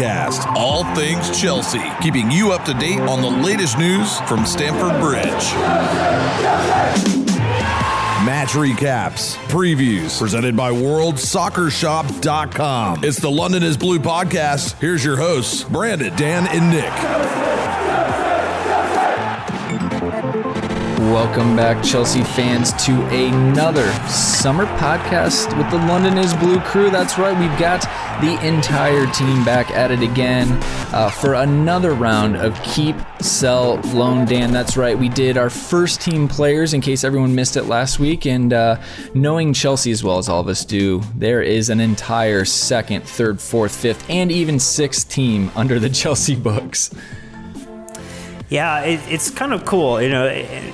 Podcast. All things Chelsea, keeping you up to date on the latest news from Stamford Bridge. Match recaps, previews, presented by WorldSoccerShop.com. It's the London is Blue podcast. Here's your hosts, Brandon, Dan, and Nick. Welcome back, Chelsea fans, to another summer podcast with the London is Blue crew. That's right, we've got the entire team back at it again uh, for another round of Keep, Sell, Loan Dan. That's right, we did our first team players in case everyone missed it last week. And uh, knowing Chelsea as well as all of us do, there is an entire second, third, fourth, fifth, and even sixth team under the Chelsea books. Yeah, it, it's kind of cool, you know. It,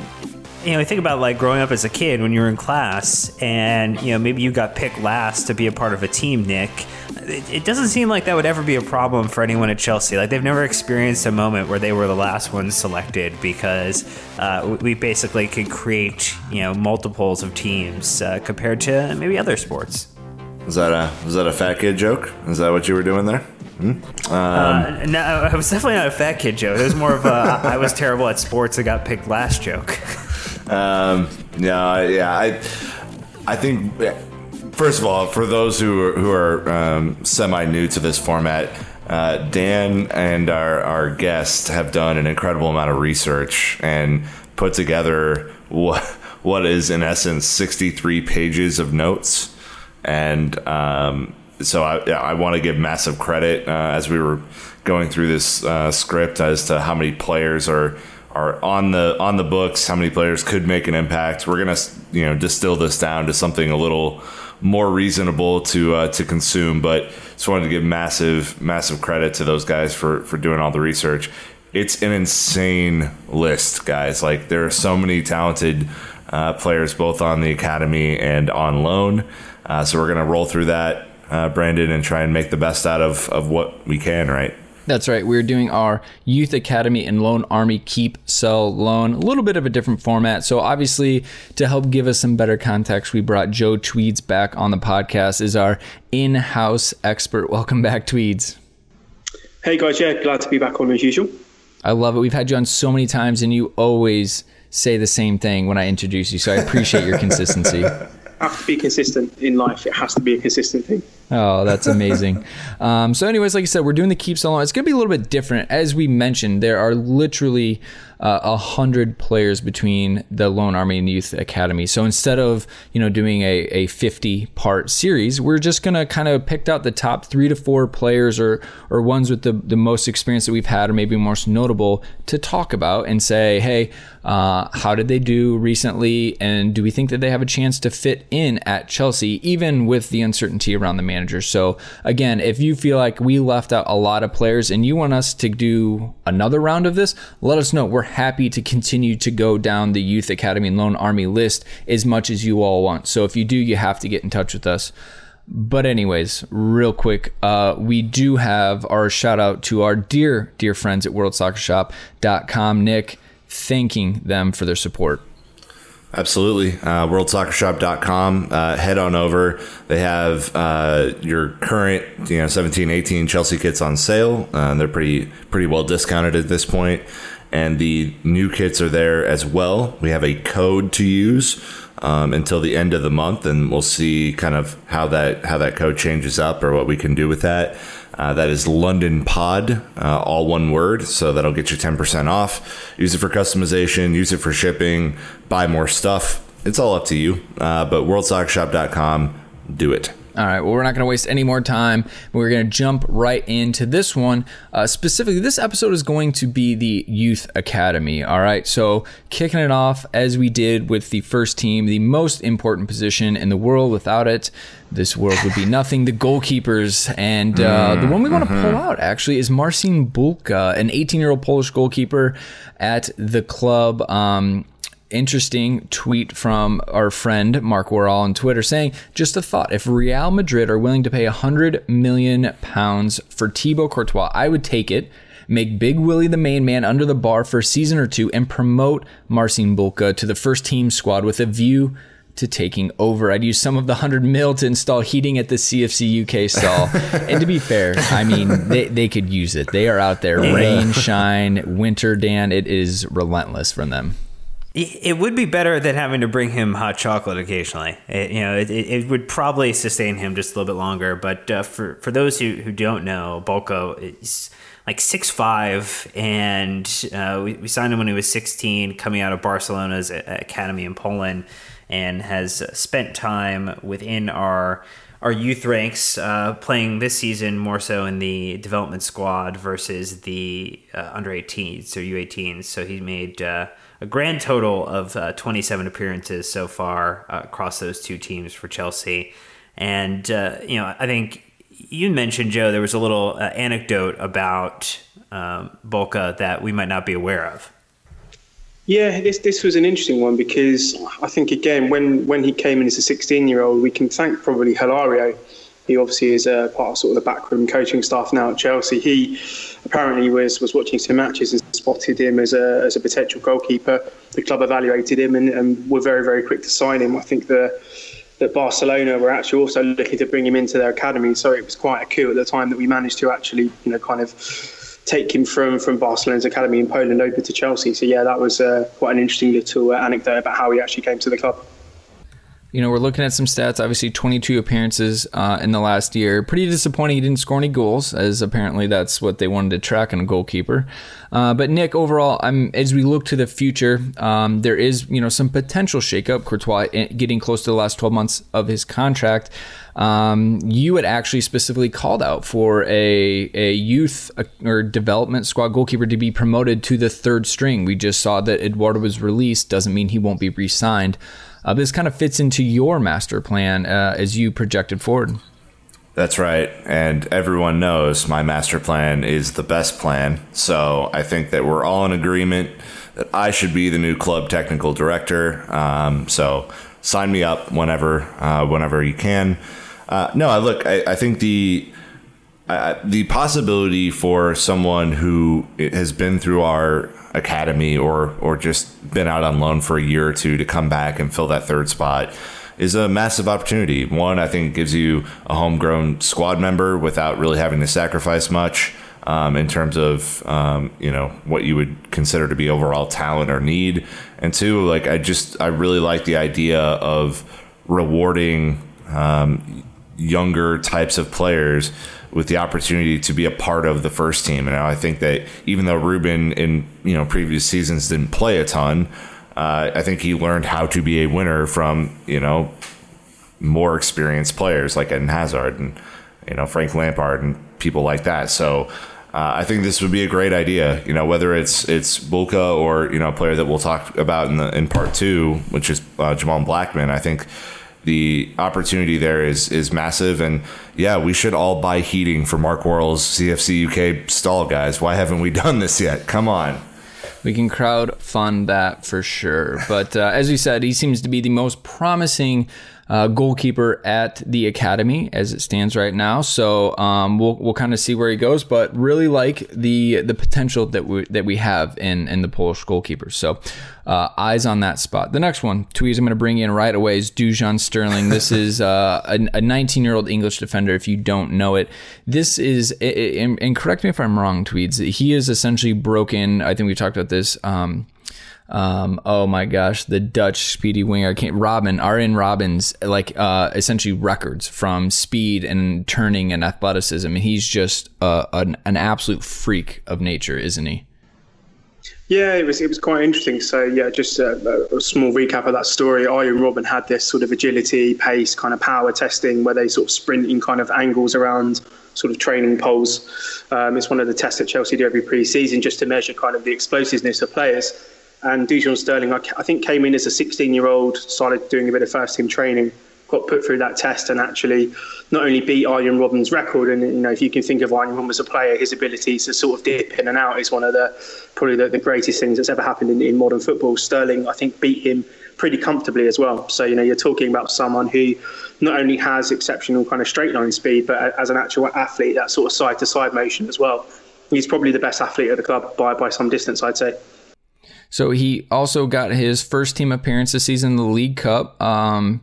you know, think about like growing up as a kid when you were in class, and you know maybe you got picked last to be a part of a team, Nick. It, it doesn't seem like that would ever be a problem for anyone at Chelsea. Like they've never experienced a moment where they were the last ones selected because uh, we basically could create you know multiples of teams uh, compared to maybe other sports. Was that a was that a fat kid joke? Is that what you were doing there? Hmm? Um, uh, no, it was definitely not a fat kid joke. It was more of a I was terrible at sports. I got picked last joke. Um, yeah, yeah. I, I think first of all, for those who are, who are um, semi new to this format, uh, Dan and our our guest have done an incredible amount of research and put together what what is in essence sixty three pages of notes, and um, so I, I want to give massive credit uh, as we were going through this uh, script as to how many players are are on the on the books, how many players could make an impact. We're gonna you know distill this down to something a little more reasonable to uh, to consume. But just wanted to give massive massive credit to those guys for for doing all the research. It's an insane list, guys. Like there are so many talented uh, players both on the academy and on loan. Uh, so we're gonna roll through that, uh, Brandon, and try and make the best out of of what we can. Right. That's right. We're doing our Youth Academy and Loan Army Keep, Sell, Loan. A little bit of a different format. So, obviously, to help give us some better context, we brought Joe Tweeds back on the podcast as our in house expert. Welcome back, Tweeds. Hey guys, yeah, glad to be back on as usual. I love it. We've had you on so many times, and you always say the same thing when I introduce you. So I appreciate your consistency. I have to be consistent in life. It has to be a consistent thing. Oh, that's amazing. um, so, anyways, like I said, we're doing the Keep Salon. It's going to be a little bit different. As we mentioned, there are literally uh, a uh, hundred players between the Loan Army and the Youth Academy. So instead of you know doing a, a 50 part series, we're just going to kind of pick out the top three to four players or or ones with the, the most experience that we've had or maybe most notable to talk about and say, hey, uh, how did they do recently? And do we think that they have a chance to fit in at Chelsea, even with the uncertainty around the man? So again, if you feel like we left out a lot of players and you want us to do another round of this, let us know. We're happy to continue to go down the Youth Academy and Loan Army list as much as you all want. So if you do, you have to get in touch with us. But anyways, real quick, uh, we do have our shout out to our dear, dear friends at WorldSoccerShop.com. Nick, thanking them for their support. Absolutely. Uh, WorldSoccerShop.com. Uh, head on over. They have uh, your current, you know, 17, 18 Chelsea kits on sale. Uh, they're pretty pretty well discounted at this point, and the new kits are there as well. We have a code to use um, until the end of the month, and we'll see kind of how that how that code changes up or what we can do with that. Uh, that is London Pod, uh, all one word. So that'll get you 10% off. Use it for customization, use it for shipping, buy more stuff. It's all up to you. Uh, but worldsoccershop.com, do it. All right. Well, we're not going to waste any more time. We're going to jump right into this one. Uh, specifically, this episode is going to be the Youth Academy. All right. So, kicking it off as we did with the first team, the most important position in the world. Without it, this world would be nothing. The goalkeepers. And uh, the one we want to pull mm-hmm. out actually is Marcin Bulka, an 18 year old Polish goalkeeper at the club. Um, interesting tweet from our friend Mark Worrall on Twitter saying, just a thought, if Real Madrid are willing to pay 100 million pounds for Thibaut Courtois, I would take it. Make Big Willie the main man under the bar for a season or two and promote Marcin Bulka to the first team squad with a view to taking over. I'd use some of the 100 mil to install heating at the CFC UK stall. and to be fair, I mean, they, they could use it. They are out there, rain, shine, winter, Dan. It is relentless from them. It would be better than having to bring him hot chocolate occasionally. It, you know, it, it would probably sustain him just a little bit longer. But uh, for for those who, who don't know, Bulka is like six five, and uh, we, we signed him when he was sixteen, coming out of Barcelona's academy in Poland, and has spent time within our our youth ranks, uh, playing this season more so in the development squad versus the uh, under 18s, so U18s. So he made uh, a grand total of uh, 27 appearances so far uh, across those two teams for Chelsea. And, uh, you know, I think you mentioned, Joe, there was a little uh, anecdote about um, Bulka that we might not be aware of. Yeah, this this was an interesting one because I think again when when he came in as a 16 year old, we can thank probably Hilario he obviously is a part of sort of the backroom coaching staff now at Chelsea. He apparently was was watching some matches and spotted him as a as a potential goalkeeper. The club evaluated him and, and were very very quick to sign him. I think the that Barcelona were actually also looking to bring him into their academy. So it was quite a coup at the time that we managed to actually, you know, kind of take him from from Barcelona's academy in Poland over to Chelsea. So yeah, that was uh, quite an interesting little uh, anecdote about how he actually came to the club you know, we're looking at some stats. Obviously, 22 appearances uh, in the last year. Pretty disappointing. He didn't score any goals, as apparently that's what they wanted to track in a goalkeeper. Uh, but Nick, overall, I'm, as we look to the future, um, there is you know some potential shakeup. Courtois eh, getting close to the last 12 months of his contract. Um, you had actually specifically called out for a a youth uh, or development squad goalkeeper to be promoted to the third string. We just saw that Eduardo was released. Doesn't mean he won't be re-signed. Uh, this kind of fits into your master plan uh, as you projected forward. That's right. And everyone knows my master plan is the best plan. So I think that we're all in agreement that I should be the new club technical director. Um, so sign me up whenever, uh, whenever you can. Uh, no, I look. I, I think the uh, the possibility for someone who has been through our academy or or just been out on loan for a year or two to come back and fill that third spot is a massive opportunity. One, I think gives you a homegrown squad member without really having to sacrifice much. um, in terms of um, you know what you would consider to be overall talent or need, and two, like I just I really like the idea of rewarding um, younger types of players with the opportunity to be a part of the first team. And I think that even though Ruben in you know previous seasons didn't play a ton, uh, I think he learned how to be a winner from you know more experienced players like Eden Hazard and you know Frank Lampard and people like that. So. Uh, I think this would be a great idea. You know, whether it's it's Bulka or you know a player that we'll talk about in the in part two, which is uh, Jamal Blackman. I think the opportunity there is is massive. And yeah, we should all buy heating for Mark Worrall's CFC UK stall, guys. Why haven't we done this yet? Come on. We can crowd fund that for sure. But uh, as we said, he seems to be the most promising uh, goalkeeper at the academy as it stands right now. So um, we'll we'll kind of see where he goes, but really like the the potential that we that we have in in the Polish goalkeepers. So uh, eyes on that spot. The next one, Tweeds I'm going to bring in right away is Dujon Sterling. This is uh, a 19 year old English defender. If you don't know it, this is and correct me if I'm wrong, Tweeds. He is essentially broken. I think we talked about this. Um, um, oh my gosh, the Dutch speedy winger, can't, Robben, Arjen Robben's like uh, essentially records from speed and turning and athleticism. And he's just uh, an, an absolute freak of nature, isn't he? Yeah, it was it was quite interesting. So yeah, just a, a small recap of that story. Arjen Robben had this sort of agility, pace, kind of power testing where they sort of sprint in kind of angles around sort of training poles. Um, it's one of the tests that Chelsea do every pre-season just to measure kind of the explosiveness of players. And Dujon Sterling, I, I think, came in as a 16 year old, started doing a bit of first team training, got put through that test, and actually not only beat Arjen Robben's record, and you know, if you can think of Arjen Robben as a player, his ability to sort of dip in and out is one of the probably the, the greatest things that's ever happened in, in modern football. Sterling, I think, beat him pretty comfortably as well. So, you know, you're talking about someone who not only has exceptional kind of straight line speed, but as an actual athlete, that sort of side to side motion as well. He's probably the best athlete at the club by, by some distance, I'd say. So he also got his first team appearance this season in the League Cup. Um,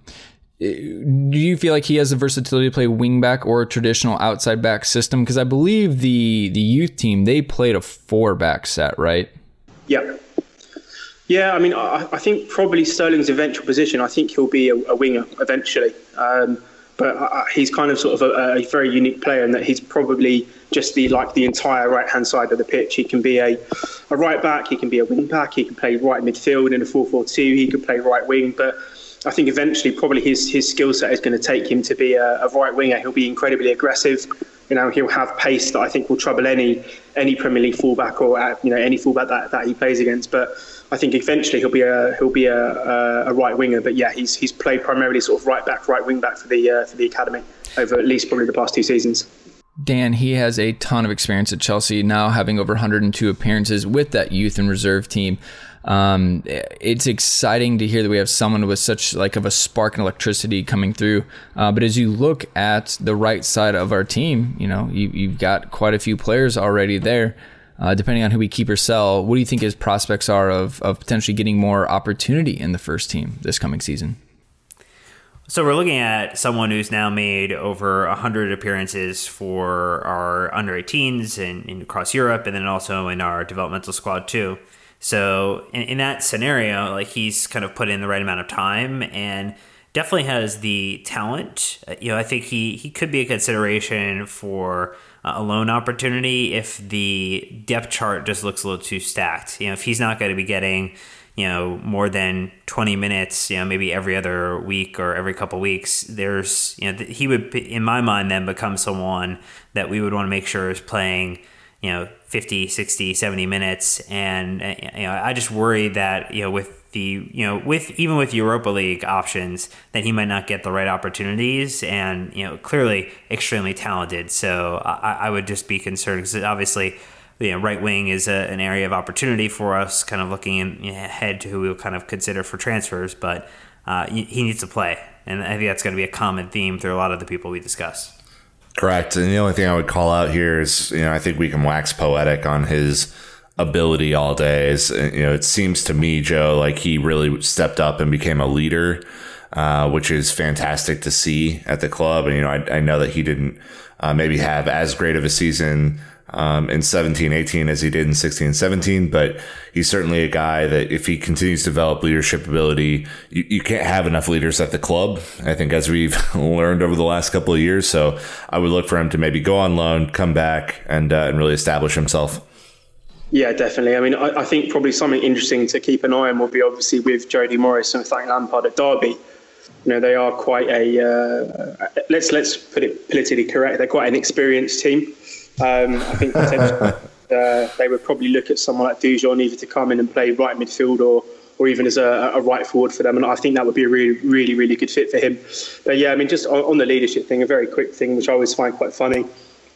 do you feel like he has the versatility to play wingback or a traditional outside back system? Because I believe the the youth team they played a four back set, right? Yeah. Yeah, I mean, I, I think probably Sterling's eventual position. I think he'll be a, a winger eventually. Um, but uh, he's kind of sort of a, a, very unique player in that he's probably just the like the entire right hand side of the pitch. He can be a, a right back, he can be a wing back, he can play right midfield in a 4 4 2, he can play right wing. But I think eventually, probably his, his skill set is going to take him to be a, a right winger. He'll be incredibly aggressive. You know, he'll have pace that I think will trouble any any Premier League fullback or uh, you know any fullback that, that he plays against. But I think eventually he'll be a he'll be a, a, right winger. But yeah, he's he's played primarily sort of right back, right wing back for the uh, for the academy over at least probably the past two seasons. Dan, he has a ton of experience at Chelsea now, having over 102 appearances with that youth and reserve team. Um, it's exciting to hear that we have someone with such like of a spark and electricity coming through. Uh, but as you look at the right side of our team, you know you, you've got quite a few players already there uh, depending on who we keep or sell, what do you think his prospects are of, of potentially getting more opportunity in the first team this coming season? So we're looking at someone who's now made over 100 appearances for our under 18s and, and across Europe, and then also in our developmental squad too. So in, in that scenario, like he's kind of put in the right amount of time and definitely has the talent. Uh, you know, I think he he could be a consideration for a loan opportunity if the depth chart just looks a little too stacked. You know, if he's not going to be getting, you know, more than 20 minutes, you know, maybe every other week or every couple weeks, there's, you know, he would, in my mind, then become someone that we would want to make sure is playing, you know, 50, 60, 70 minutes. And, uh, you know, I just worry that, you know, with the you know with even with Europa League options that he might not get the right opportunities and you know clearly extremely talented. So I, I would just be concerned because obviously you know right wing is a, an area of opportunity for us kind of looking in, ahead to who we'll kind of consider for transfers but uh, he needs to play. And I think that's going to be a common theme through a lot of the people we discuss. Correct, and the only thing I would call out here is you know I think we can wax poetic on his ability all day. Is you know, it seems to me, Joe, like he really stepped up and became a leader, uh, which is fantastic to see at the club. And you know, I, I know that he didn't uh, maybe have as great of a season um, in 17, 18 as he did in 16, 17. But he's certainly a guy that if he continues to develop leadership ability, you, you can't have enough leaders at the club. I think as we've learned over the last couple of years. So I would look for him to maybe go on loan, come back, and uh, and really establish himself. Yeah, definitely. I mean, I, I, think probably something interesting to keep an eye on will be obviously with Jody Morris and Frank Lampard at Derby. You know, they are quite a uh, let's let's put it politically correct. They're quite an experienced team. Um, I think potentially uh, they would probably look at someone like Dujon either to come in and play right midfield or or even as a, a, right forward for them. And I think that would be a really, really, really good fit for him. But yeah, I mean, just on, on, the leadership thing, a very quick thing, which I always find quite funny.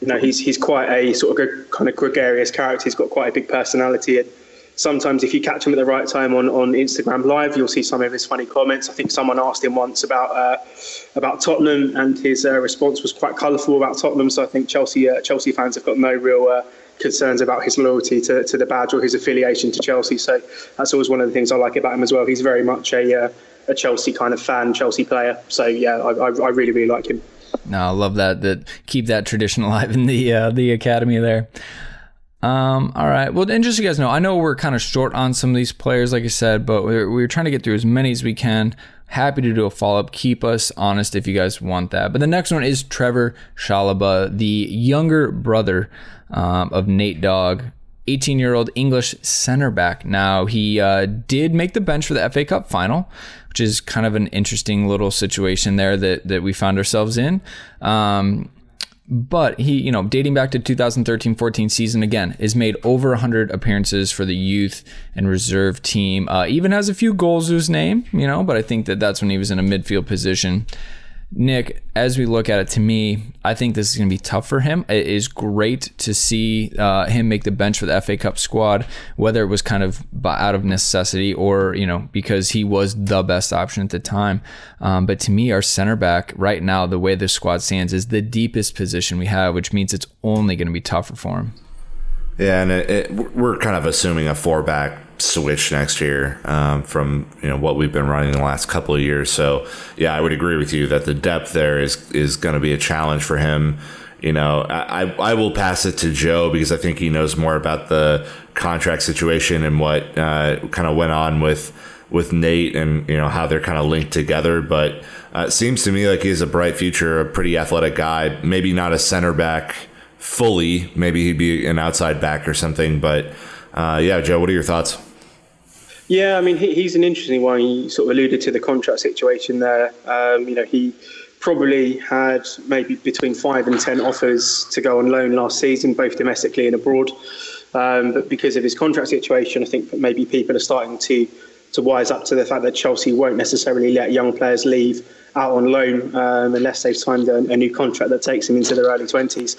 You know, he's he's quite a sort of kind of gregarious character. He's got quite a big personality, and sometimes if you catch him at the right time on, on Instagram Live, you'll see some of his funny comments. I think someone asked him once about uh, about Tottenham, and his uh, response was quite colourful about Tottenham. So I think Chelsea uh, Chelsea fans have got no real uh, concerns about his loyalty to, to the badge or his affiliation to Chelsea. So that's always one of the things I like about him as well. He's very much a uh, a Chelsea kind of fan, Chelsea player. So yeah, I, I, I really really like him. No, I love that. That keep that tradition alive in the uh, the academy there. Um, all right. Well, and just so you guys know, I know we're kind of short on some of these players, like I said, but we're, we're trying to get through as many as we can. Happy to do a follow up. Keep us honest if you guys want that. But the next one is Trevor Chalobah, the younger brother um, of Nate Dogg. 18 year old English center back. Now, he uh, did make the bench for the FA Cup final, which is kind of an interesting little situation there that, that we found ourselves in. Um, but he, you know, dating back to 2013-14 season again, has made over 100 appearances for the youth and reserve team. Uh, even has a few goals to his name, you know, but I think that that's when he was in a midfield position. Nick, as we look at it, to me, I think this is going to be tough for him. It is great to see uh, him make the bench for the FA Cup squad, whether it was kind of out of necessity or you know because he was the best option at the time. Um, but to me, our center back right now, the way the squad stands, is the deepest position we have, which means it's only going to be tougher for him. Yeah, and it, it, we're kind of assuming a four back switch next year um, from you know what we've been running the last couple of years. So yeah, I would agree with you that the depth there is is going to be a challenge for him. You know, I I will pass it to Joe because I think he knows more about the contract situation and what uh, kind of went on with with Nate and you know how they're kind of linked together. But uh, it seems to me like he has a bright future, a pretty athletic guy. Maybe not a center back fully. Maybe he'd be an outside back or something. But uh, yeah, Joe, what are your thoughts? Yeah, I mean, he, he's an interesting one. You sort of alluded to the contract situation there. Um, you know, he probably had maybe between five and ten offers to go on loan last season, both domestically and abroad. Um, but because of his contract situation, I think maybe people are starting to to wise up to the fact that Chelsea won't necessarily let young players leave out on loan um, unless they've signed a, a, new contract that takes them into their early twenties.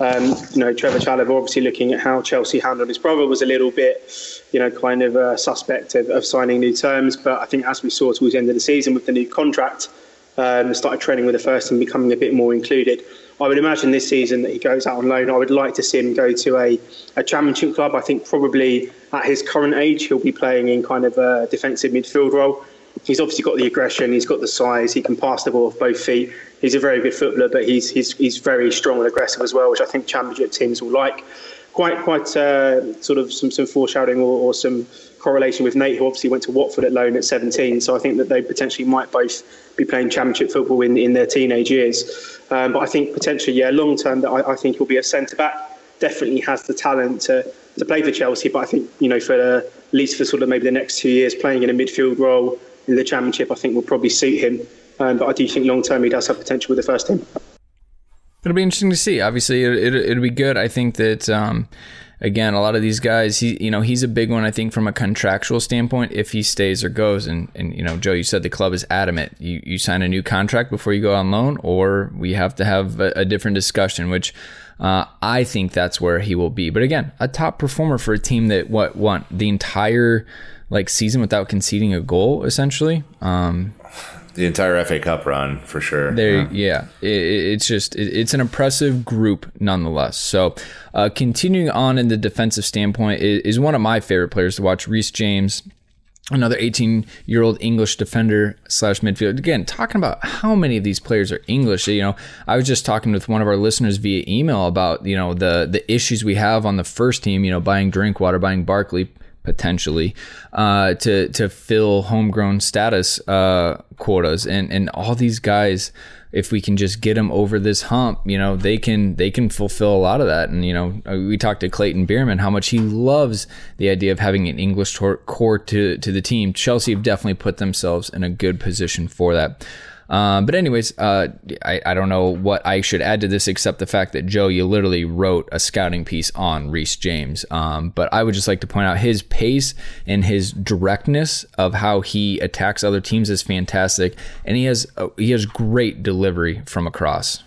Um, you know, Trevor Chalobah obviously looking at how Chelsea handled his brother was a little bit, you know, kind of a suspect of, of signing new terms. But I think as we saw towards the end of the season with the new contract, um, started training with the first and becoming a bit more included. I would imagine this season that he goes out on loan. I would like to see him go to a, a championship club. I think probably at his current age, he'll be playing in kind of a defensive midfield role. He's obviously got the aggression, he's got the size, he can pass the ball off both feet he's a very good footballer, but he's he's he's very strong and aggressive as well, which I think championship teams will like. Quite quite uh, sort of some some foreshadowing or, or, some correlation with Nate, who obviously went to Watford at loan at 17. So I think that they potentially might both be playing championship football in in their teenage years. Um, but I think potentially, yeah, long term, that I, I think he'll be a centre back. Definitely has the talent to to play for Chelsea, but I think you know for uh, at least for sort of maybe the next two years, playing in a midfield role the championship, I think will probably suit him. Um, but I do think long term he does have potential with the first team. It'll be interesting to see. Obviously, it, it, will be good. I think that. Um, again, a lot of these guys, he, you know, he's a big one. I think from a contractual standpoint, if he stays or goes, and and you know, Joe, you said the club is adamant. You you sign a new contract before you go on loan, or we have to have a, a different discussion. Which uh, I think that's where he will be. But again, a top performer for a team that what won the entire like season without conceding a goal, essentially. Um, the entire FA Cup run for sure. There, yeah, yeah. It, it's just it, it's an impressive group nonetheless. So, uh, continuing on in the defensive standpoint is, is, one of my favorite players to watch, Reece James. another 18 year old English defender slash midfielder. Again, talking about how many of these players are English. You know, I was just talking with one of our listeners via email about you know the the issues we have on the first team. You know, buying Drinkwater, buying Barkley potentially uh, to to fill homegrown status uh, quotas, and and all these guys if we can just get them over this hump, you know, they can they can fulfill a lot of that. And you know, uh, we talked to Clayton Bierman how much he loves the idea of having an English core to to the team. Chelsea have definitely put themselves in a good position for that. Um, but anyways, uh, I, I don't know what I should add to this except the fact that Joe, you literally wrote a scouting piece on Reece James. Um, but I would just like to point out his pace and his directness of how he attacks other teams is fantastic, and he has uh, he has great delivery from across.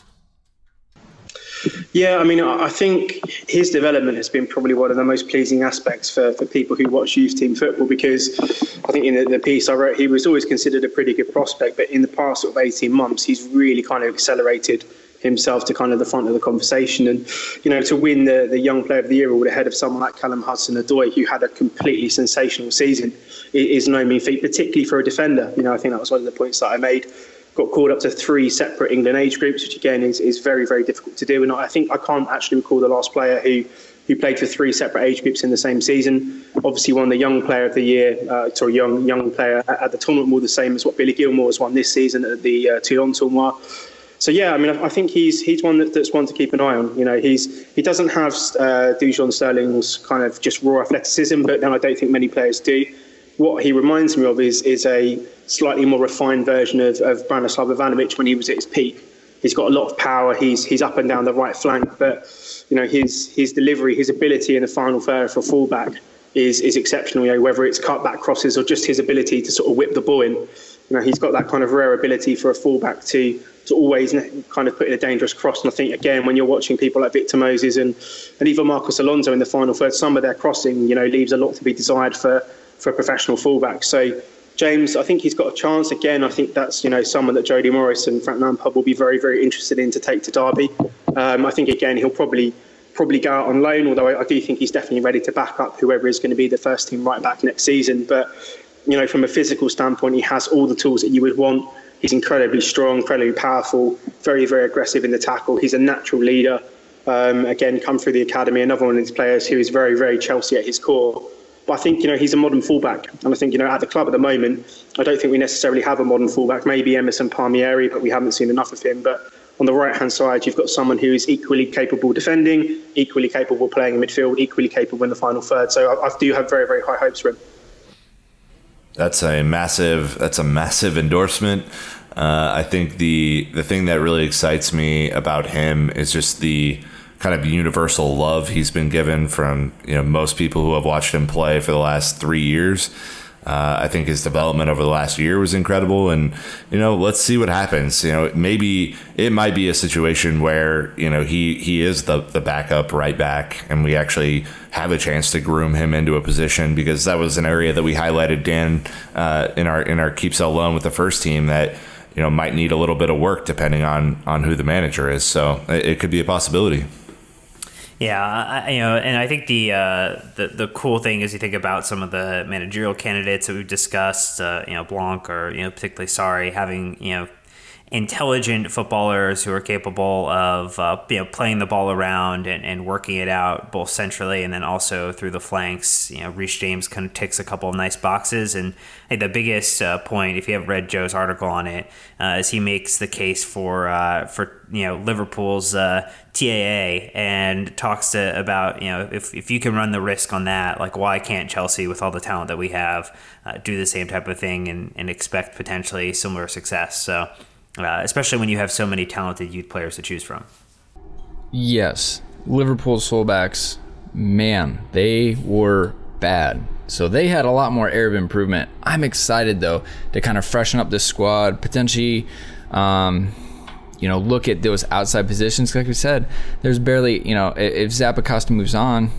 Yeah, I mean, I think his development has been probably one of the most pleasing aspects for, for people who watch youth team football because I think in the, the piece I wrote, he was always considered a pretty good prospect, but in the past sort of 18 months, he's really kind of accelerated himself to kind of the front of the conversation. And, you know, to win the, the Young Player of the Year award ahead of someone like Callum Hudson-Odoi, who had a completely sensational season, is no mean feat, particularly for a defender. You know, I think that was one of the points that I made got called up to three separate England age groups, which again is, is very, very difficult to do. And I think I can't actually recall the last player who who played for three separate age groups in the same season. Obviously, won the Young Player of the Year, uh, sorry, Young Young Player at the tournament, more the same as what Billy Gilmour has won this season at the uh, Toulon Tournoi. So yeah, I mean, I think he's he's one that, that's one to keep an eye on. You know, he's he doesn't have uh, Dujon Sterling's kind of just raw athleticism, but then I don't think many players do what he reminds me of is is a slightly more refined version of, of Branislav Ivanovic when he was at his peak. He's got a lot of power. He's he's up and down the right flank, but you know his his delivery, his ability in the final third for fullback is is exceptional. You know, whether it's cutback crosses or just his ability to sort of whip the ball in. You know, he's got that kind of rare ability for a fullback to to always kind of put in a dangerous cross. And I think again, when you're watching people like Victor Moses and and even Marcos Alonso in the final third, some of their crossing, you know, leaves a lot to be desired for for a professional fullback. So James, I think he's got a chance again. I think that's you know someone that Jody Morris and Frank Lampard will be very very interested in to take to Derby. Um, I think again he'll probably probably go out on loan, although I, I, do think he's definitely ready to back up whoever is going to be the first team right back next season. But you know from a physical standpoint, he has all the tools that you would want. He's incredibly strong, incredibly powerful, very very aggressive in the tackle. He's a natural leader. Um, again, come through the academy. Another one of these players who is very very Chelsea at his core. But I think you know he's a modern fullback, and I think you know at the club at the moment, I don't think we necessarily have a modern fullback. Maybe Emerson Palmieri, but we haven't seen enough of him. But on the right hand side, you've got someone who is equally capable defending, equally capable playing in midfield, equally capable in the final third. So I, I do have very very high hopes for him. That's a massive. That's a massive endorsement. Uh, I think the the thing that really excites me about him is just the kind of universal love he's been given from you know most people who have watched him play for the last three years. Uh, I think his development over the last year was incredible, and you know, let's see what happens. You know, maybe it might be a situation where you know he he is the the backup right back, and we actually have a chance to groom him into a position because that was an area that we highlighted Dan uh, in our in our keep sell loan with the first team that you know might need a little bit of work depending on on who the manager is. So it, it could be a possibility. Yeah, I, you know, and I think the, uh, the the cool thing is you think about some of the managerial candidates that we've discussed, uh, you know, Blanc or you know, particularly Sarri having you know intelligent footballers who are capable of uh, you know playing the ball around and, and working it out both centrally and then also through the flanks. You know, Reece James kind of ticks a couple of nice boxes, and the biggest uh, point, if you have read Joe's article on it, uh, is he makes the case for uh, for you know Liverpool's uh, TAA and talks to about you know if if you can run the risk on that, like why can't Chelsea with all the talent that we have uh, do the same type of thing and, and expect potentially similar success? So uh, especially when you have so many talented youth players to choose from. Yes, Liverpool's fullbacks, man, they were bad. So they had a lot more area of improvement. I'm excited though to kind of freshen up this squad, potentially, um, you know, look at those outside positions. Like we said, there's barely, you know, if Zappacosta moves on,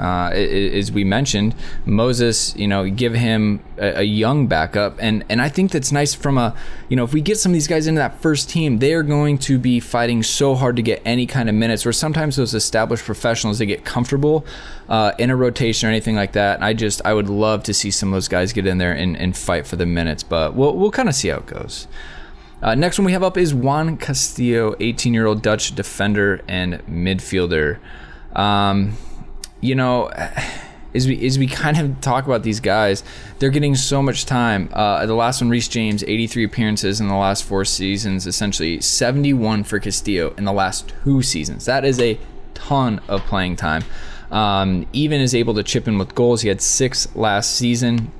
uh, as we mentioned, Moses, you know, give him a, a, young backup, and and I think that's nice from a, you know, if we get some of these guys into that first team, they are going to be fighting so hard to get any kind of minutes. Where sometimes those established professionals they get comfortable uh, in a rotation or anything like that. And I just I would love to see some of those guys get in there and, and fight for the minutes, but we'll we'll kind of see how it goes. Uh, next one we have up is Juan Castillo, 18 year old Dutch defender and midfielder. Um, you know, as we as we kind of talk about these guys, they're getting so much time. Uh, the last one, Reece James, 83 appearances in the last four seasons, essentially 71 for Castillo in the last two seasons. That is a ton of playing time. Um, even is able to chip in with goals. He had six last season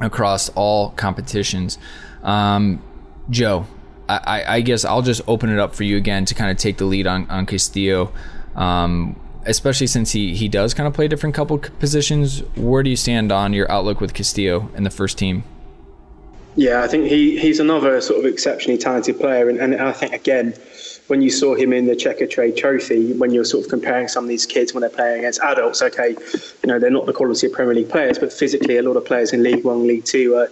across all competitions. Um, Joe, I, I, guess I'll just open it up for you again to kind of take the lead on on Castillo. Um, especially since he, he does kind of play different couple positions. Where do you stand on your outlook with Castillo in the first team? Yeah, I think he, he's another sort of exceptionally talented player. And, and I think, again, when you saw him in the Checkatrade Trophy, when you're sort of comparing some of these kids when they're playing against adults, okay, you know, they're not the quality of Premier League players, but physically, a lot of players in League One, League Two are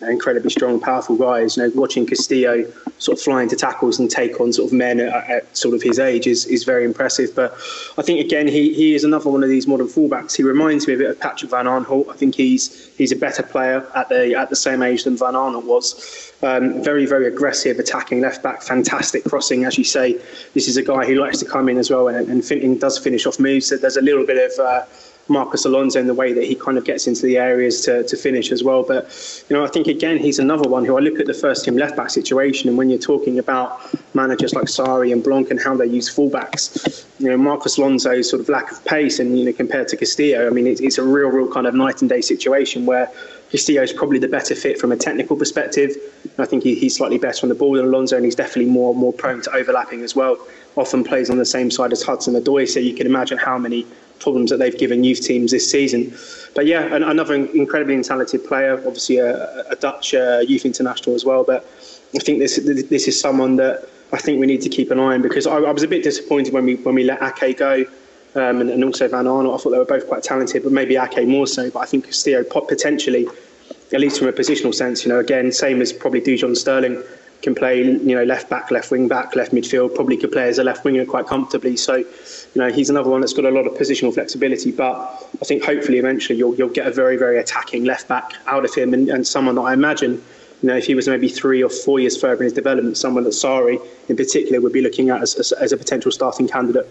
incredibly strong, powerful guys. You know, watching Castillo sort of fly into tackles and take on sort of men at, at, sort of his age is, is very impressive. But I think again, he, he is another one of these modern fullbacks. He reminds me a bit of Patrick Van Aanholt. I think he's he's a better player at the at the same age than Van Aanholt was. Um, very very aggressive, attacking left back, fantastic crossing, as you say. This is a guy who likes to come in as well and, and, fin- does finish off moves. So there's a little bit of uh, Marcos Alonso and the way that he kind of gets into the areas to, to finish as well. But, you know, I think again, he's another one who I look at the first team left back situation. And when you're talking about managers like Sarri and Blanc and how they use fullbacks, you know, Marcos Alonso's sort of lack of pace and, you know, compared to Castillo, I mean, it's, it's a real, real kind of night and day situation where Castillo is probably the better fit from a technical perspective. I think he, he's slightly better on the ball than Alonso, and he's definitely more more prone to overlapping as well. Often plays on the same side as Hudson Odoi, so you can imagine how many problems that they've given youth teams this season. But yeah, another incredibly talented player, obviously a, a Dutch uh, youth international as well. But I think this this is someone that I think we need to keep an eye on because I, I was a bit disappointed when we when we let Ake go. Um, and, and, also Van Aanholt, I thought they were both quite talented, but maybe Ake more so. But I think Castillo potentially, at least from a positional sense, you know, again, same as probably Dujon Sterling, can play, you know, left back, left wing back, left midfield. Probably could play as a left winger quite comfortably. So, you know, he's another one that's got a lot of positional flexibility. But I think hopefully eventually you'll you'll get a very very attacking left back out of him, and, and someone that I imagine, you know, if he was maybe three or four years further in his development, someone that Sarri in particular would be looking at as, as, as a potential starting candidate.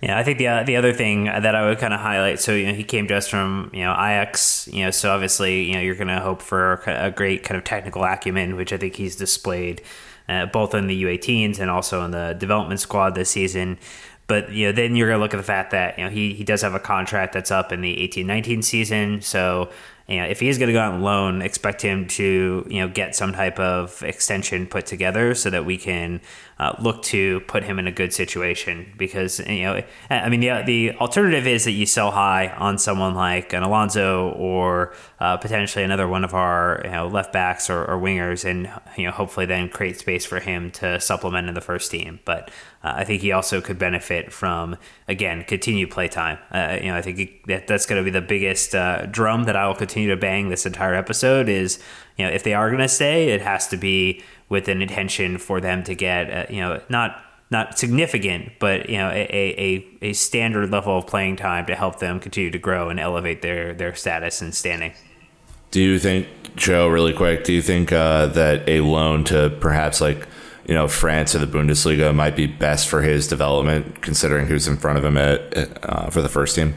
Yeah, I think the uh, the other thing that I would kind of highlight. So you know, he came to us from you know Ajax. You know, so obviously you know you're going to hope for a great kind of technical acumen, which I think he's displayed uh, both in the U18s and also in the development squad this season. But you know, then you're going to look at the fact that you know he he does have a contract that's up in the 18-19 season. So you know, if he is going to go out on loan, expect him to you know get some type of extension put together so that we can uh, look to put him in a good situation because you know I mean the the alternative is that you sell high on someone like an Alonso or uh, potentially another one of our you know left backs or, or, wingers and you know hopefully then create space for him to supplement in the first team. But uh, I think he also could benefit from again continued play time uh, you know I think that that's going to be the biggest uh, drum that I will continue to bang this entire episode is you know if they are going to stay it has to be with an intention for them to get, uh, you know, not not significant, but you know, a, a, a standard level of playing time to help them continue to grow and elevate their their status and standing. Do you think, Joe, really quick? Do you think uh, that a loan to perhaps like you know France or the Bundesliga might be best for his development, considering who's in front of him at uh, for the first team?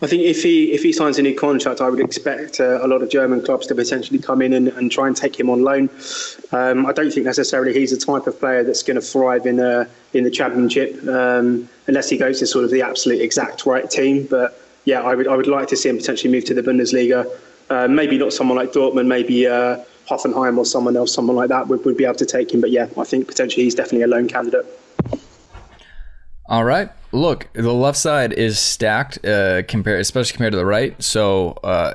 I think if he if he signs a new contract, I would expect uh, a lot of German clubs to potentially come in and, and try and take him on loan. Um, I don't think necessarily he's the type of player that's going to thrive in a, uh, in the Championship um, unless he goes to sort of the absolute exact right team. But yeah, I would I would like to see him potentially move to the Bundesliga. Uh, maybe not someone like Dortmund, maybe uh, Hoffenheim or someone else, someone like that would, would be able to take him. But yeah, I think potentially he's definitely a loan candidate. All right. Look, the left side is stacked, uh, compared, especially compared to the right. So uh,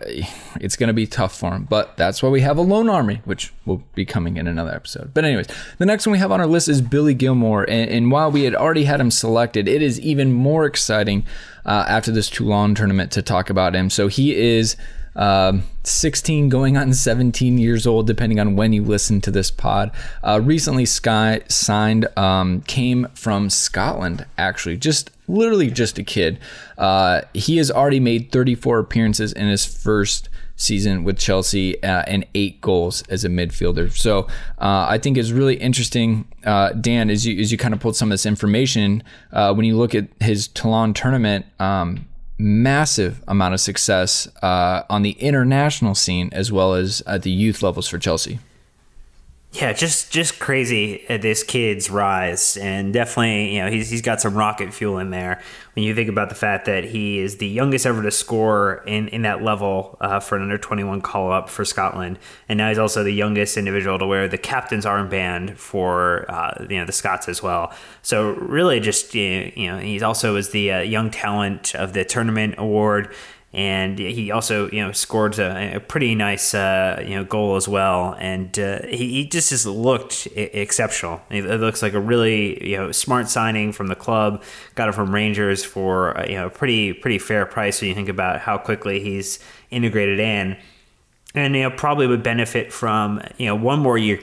it's going to be tough for him. But that's why we have a loan army, which will be coming in another episode. But anyways, the next one we have on our list is Billy Gilmour. and, and while we had already had him selected, it is even more exciting uh, after this Toulon tournament to talk about him. So he is um, 16 going on 17 years old, depending on when you listen to this pod. Uh, recently Sky signed, um, came from Scotland, actually, just literally just a kid. Uh, he has already made 34 appearances in his first season with Chelsea uh, and eight goals as a midfielder. So uh, I think it's really interesting, uh, Dan, as you as you kind of pulled some of this information uh, when you look at his Toulon tournament. Um, massive amount of success uh, on the international scene as well as at the youth levels for Chelsea. Yeah, just just crazy at this kid's rise, and definitely, you know, he's he's got some rocket fuel in there. When you think about the fact that he is the youngest ever to score in in that level uh, for an under twenty one call up for Scotland, and now he's also the youngest individual to wear the captain's armband for uh, you know the Scots as well. So really, just you know, he's also was the uh, young talent of the tournament award and he also you know scored a, a pretty nice uh, you know goal as well, and uh, he, he, just has looked exceptional. It looks like a really you know smart signing from the club. Got it from Rangers for uh, you know a pretty pretty fair price when you think about how quickly he's integrated in, and you know probably would benefit from you know one more year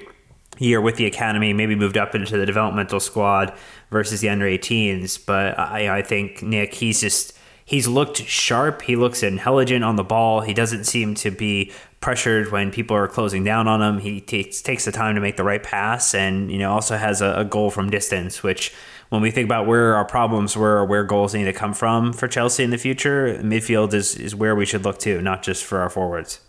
year with the academy, maybe moved up into the developmental squad versus the under 18s. But I, I think Nick, he's just he's looked sharp. He looks intelligent on the ball. He doesn't seem to be pressured when people are closing down on him. He takes takes the time to make the right pass, and you know also has a, a goal from distance. Which, when we think about where our problems were or where goals need to come from for Chelsea in the future, midfield is is where we should look to, not just for our forwards.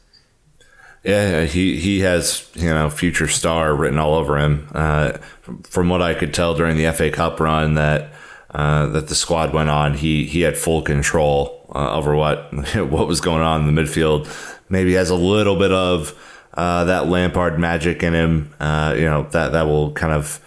Yeah, he he has you know future star written all over him. Uh, from what I could tell during the FA Cup run, that uh, that the squad went on, he he had full control uh, over what what was going on in the midfield. Maybe has a little bit of uh, that Lampard magic in him. Uh, you know that that will kind of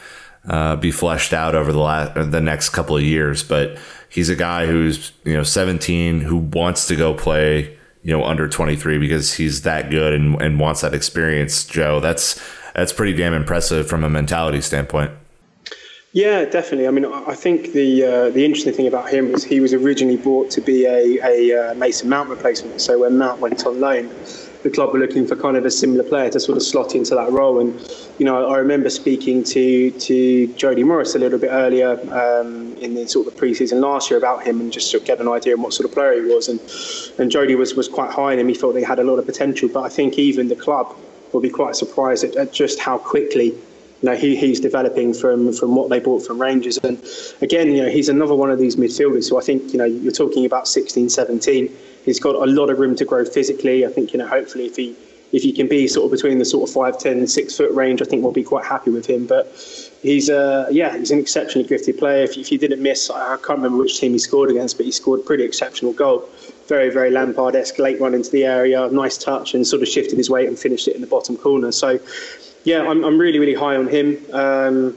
uh, be fleshed out over the last the next couple of years. But he's a guy who's you know 17 who wants to go play you know under 23 because he's that good and, and wants that experience. Joe, that's that's pretty damn impressive from a mentality standpoint. Yeah, definitely. I mean, I think the uh, the interesting thing about him was he was originally brought to be a, a uh, Mason Mount replacement. So when Mount went on loan, the club were looking for kind of a similar player to sort of slot into that role. And you know, I remember speaking to to Jody Morris a little bit earlier um, in the sort of the preseason last year about him and just of get an idea of what sort of player he was. And and Jody was was quite high in him. He thought he had a lot of potential. But I think even the club will be quite surprised at, at just how quickly you know, he, he's developing from from what they bought from Rangers. And again, you know, he's another one of these midfielders who I think, you know, you're talking about 16, 17. He's got a lot of room to grow physically. I think, you know, hopefully if he if he can be sort of between the sort of 5'10 and 6 foot range, I think we'll be quite happy with him. But he's, uh, yeah, he's an exceptionally gifted player. If, if you didn't miss, I can't remember which team he scored against, but he scored a pretty exceptional goal. Very, very Lampard esque late run into the area, nice touch, and sort of shifted his weight and finished it in the bottom corner. So, yeah, I'm, I'm really, really high on him. Um,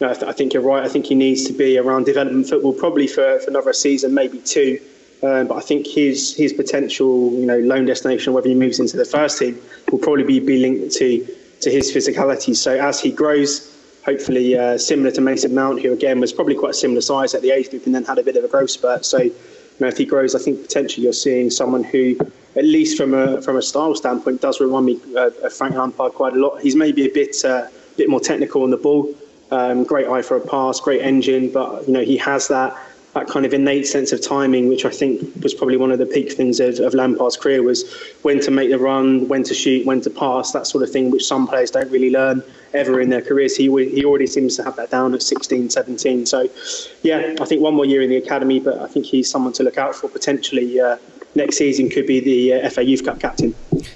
I, th- I, think you're right. I think he needs to be around development football probably for, for another season, maybe two. Um, but I think his his potential, you know, loan destination, whether he moves into the first team, will probably be, be linked to to his physicality. So as he grows, hopefully uh, similar to Mason Mount, who again was probably quite a similar size at the age group and then had a bit of a growth spurt. So you know, if he grows, I think potentially you're seeing someone who at least from a from a style standpoint, does remind me uh, of Frank Lampard quite a lot. He's maybe a bit uh, bit more technical on the ball, um, great eye for a pass, great engine, but you know he has that that kind of innate sense of timing, which I think was probably one of the peak things of, of Lampard's career was when to make the run, when to shoot, when to pass, that sort of thing, which some players don't really learn ever in their careers. He he already seems to have that down at 16, 17. So, yeah, I think one more year in the academy, but I think he's someone to look out for potentially. Uh, next season could be the uh, FA Youth Cup captain.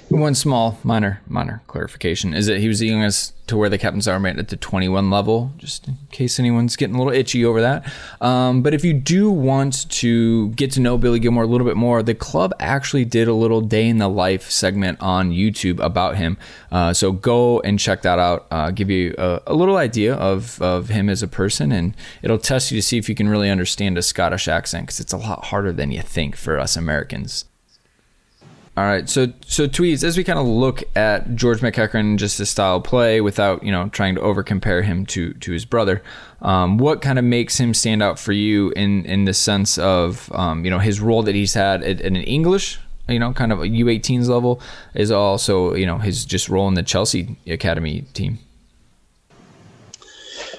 One small, minor, minor clarification is that he was the youngest to wear the captain's armband at the 21 level, just in case anyone's getting a little itchy over that. Um, but if you do want to get to know Billy Gilmour a little bit more, the club actually did a little day in the life segment on YouTube about him. Uh, so go and check that out. Uh, give you a, a, little idea of, of him as a person, and it'll test you to see if you can really understand a Scottish accent because it's a lot harder than you think for us Americans. All right, so so Tweeds as we kind of look at George McEachran just his style of play without you know trying to over compare him to to his brother, um, what kind of makes him stand out for you in in the sense of um, you know his role that he's had at, an English you know kind of a U18s level is also you know his just role in the Chelsea academy team.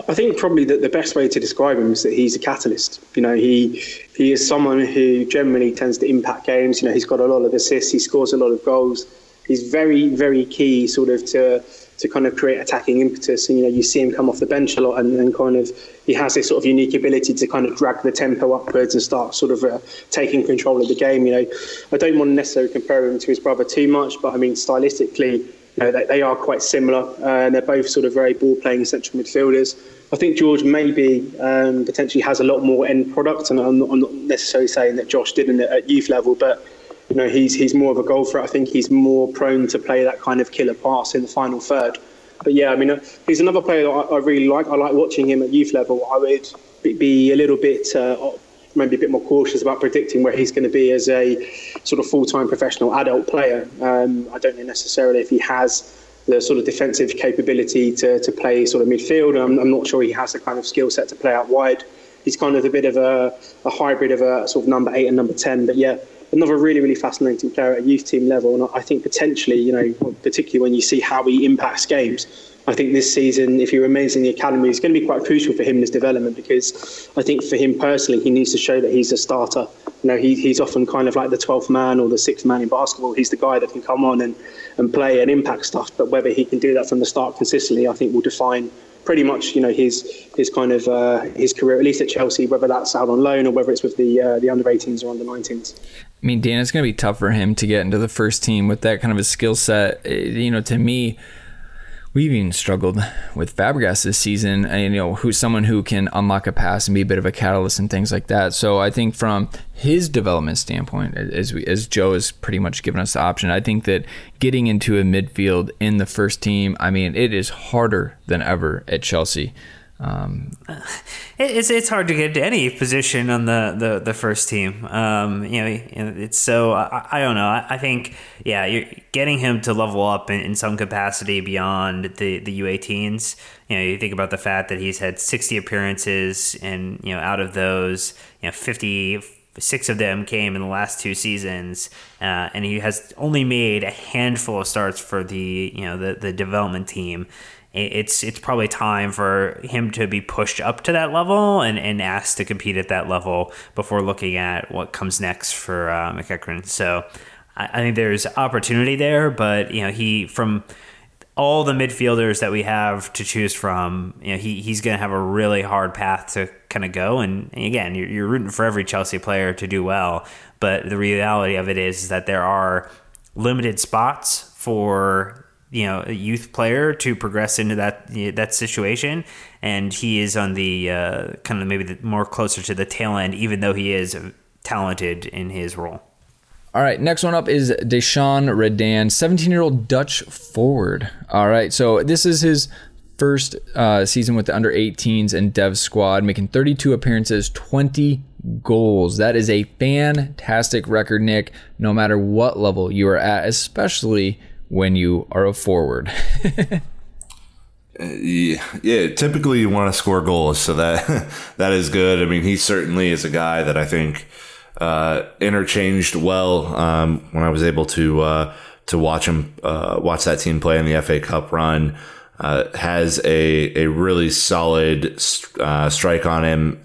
I think probably that the best way to describe him is that he's a catalyst. You know, he he is someone who generally tends to impact games. You know, he's got a lot of assists, he scores a lot of goals. He's very, very key, sort of to to kind of create attacking impetus. And you know, you see him come off the bench a lot, and, and kind of he has this sort of unique ability to kind of drag the tempo upwards and start sort of uh, taking control of the game. You know, I don't want to necessarily compare him to his brother too much, but I mean stylistically know, they, they, are quite similar, uh, and they're both sort of very ball playing central midfielders. I think George maybe um, potentially has a lot more end product, and I'm not, I'm not necessarily saying that Josh didn't at youth level, but you know he's he's more of a goal threat. I think he's more prone to play that kind of killer pass in the final third. But yeah, I mean, uh, he's another player that I, I, really like. I like watching him at youth level. I would be a little bit uh, maybe a bit more cautious about predicting where he's going to be as a sort of full-time professional adult player. Um, I don't know necessarily if he has the sort of defensive capability to, to play sort of midfield. I'm, I'm not sure he has the kind of skill set to play out wide. He's kind of a bit of a, a hybrid of a sort of number eight and number 10. But yeah, another really, really fascinating player at a youth team level. And I think potentially, you know, particularly when you see how he impacts games, I think this season, if he remains in the academy, it's going to be quite crucial for him in his development because I think for him personally, he needs to show that he's a starter. You know, he, he's often kind of like the 12th man or the sixth man in basketball. He's the guy that can come on and, and play and impact stuff. But whether he can do that from the start consistently, I think will define pretty much, you know, his his kind of uh, his career, at least at Chelsea, whether that's out on loan or whether it's with the uh, the under 18s or under 19s. I mean, Dan, it's going to be tough for him to get into the first team with that kind of a skill set. You know, to me we've even struggled with Fabregas this season. And, you know, who's someone who can unlock a pass and be a bit of a catalyst and things like that. So I think from his development standpoint, as we, as Joe has pretty much given us the option, I think that getting into a midfield in the first team, I mean, it is harder than ever at Chelsea. Um, it's it's hard to get to any position on the, the, the first team. Um, you know, it's so I, I don't know. I, I, think yeah, you're getting him to level up in, in some capacity beyond the the U18s. You know, you think about the fact that he's had 60 appearances, and you know, out of those, you know, 50 six of them came in the last two seasons, uh, and he has only made a handful of starts for the you know the the development team it's it's probably time for him to be pushed up to that level and, and asked to compete at that level before looking at what comes next for uh, McEachran. So I, I think there's opportunity there, but you know he from all the midfielders that we have to choose from, you know, he, he's going to have a really hard path to kind of go. And again, you're, you're rooting for every Chelsea player to do well. But the reality of it is, is that there are limited spots for you know a youth player to progress into that that situation, and he is on the uh, kind of maybe the, more closer to the tail end, even though he is talented in his role. All right, next one up is Daishawn Redan, 17 year old Dutch forward. All right, so this is his first uh, season with the under 18s and Dev squad, making 32 appearances, 20 goals. That is a fantastic record, Nick, no matter what level you are at, especially when you are a forward. Yeah, yeah, typically you want to score goals, so that that is good. I mean, he certainly is a guy that I think uh, interchanged well um, when I was able to uh, to watch him uh, watch that team play in the FA Cup run. Uh, has a a really solid uh, strike on him.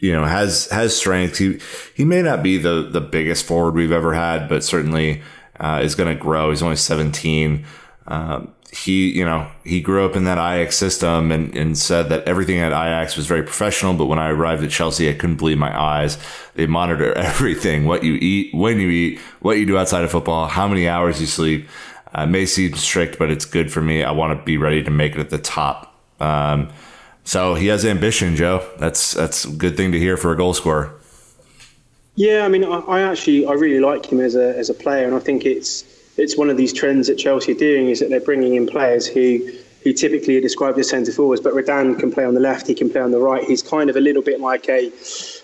You know, has has strength. He he may not be the the biggest forward we've ever had, but certainly uh, is going to grow. He's only 17. Um, he, you know, he grew up in that Ajax system and, and said that everything at Ajax was very professional. But when I arrived at Chelsea, I couldn't believe my eyes. They monitor everything, what you eat, when you eat, what you do outside of football, how many hours you sleep. Uh, may seem strict, but it's good for me. I want to be ready to make it at the top. Um, so he has ambition, Joe. That's that's a good thing to hear for a goal scorer. Yeah, I mean, I, I actually I really like him as a as a player, and I think it's it's one of these trends that Chelsea are doing is that they're bringing in players who who typically are described as centre forwards, but Redan can play on the left, he can play on the right. He's kind of a little bit like a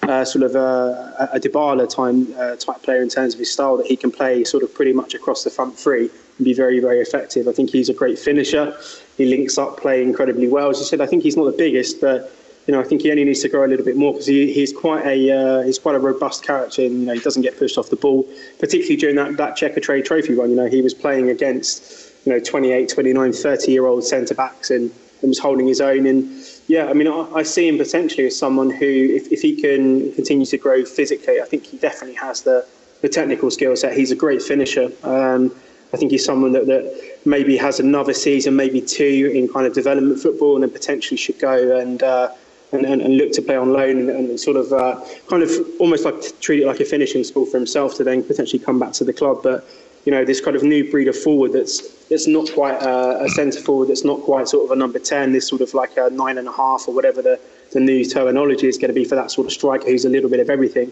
uh, sort of a, a Dybala time, uh, type player in terms of his style, that he can play sort of pretty much across the front three and be very, very effective. I think he's a great finisher. He links up play incredibly well. As you said, I think he's not the biggest, but you know, I think he only needs to grow a little bit more because he, he's quite a uh, he's quite a robust character, and you know, he doesn't get pushed off the ball, particularly during that that Checkatrade Trophy run. You know, he was playing against you know 28, 29, 30 year old centre backs and, and was holding his own. And yeah, I mean, I, I see him potentially as someone who, if, if he can continue to grow physically, I think he definitely has the the technical skill set. He's a great finisher. Um, I think he's someone that, that maybe has another season, maybe two in kind of development football, and then potentially should go and uh, and, and, and, look to play on loan and, and sort of uh, kind of almost like treat it like a finishing school for himself to then potentially come back to the club. But you know, this kind of new breed of forward that's that's not quite a, a centre forward, that's not quite sort of a number ten. This sort of like a nine and a half or whatever the the new terminology is going to be for that sort of striker who's a little bit of everything.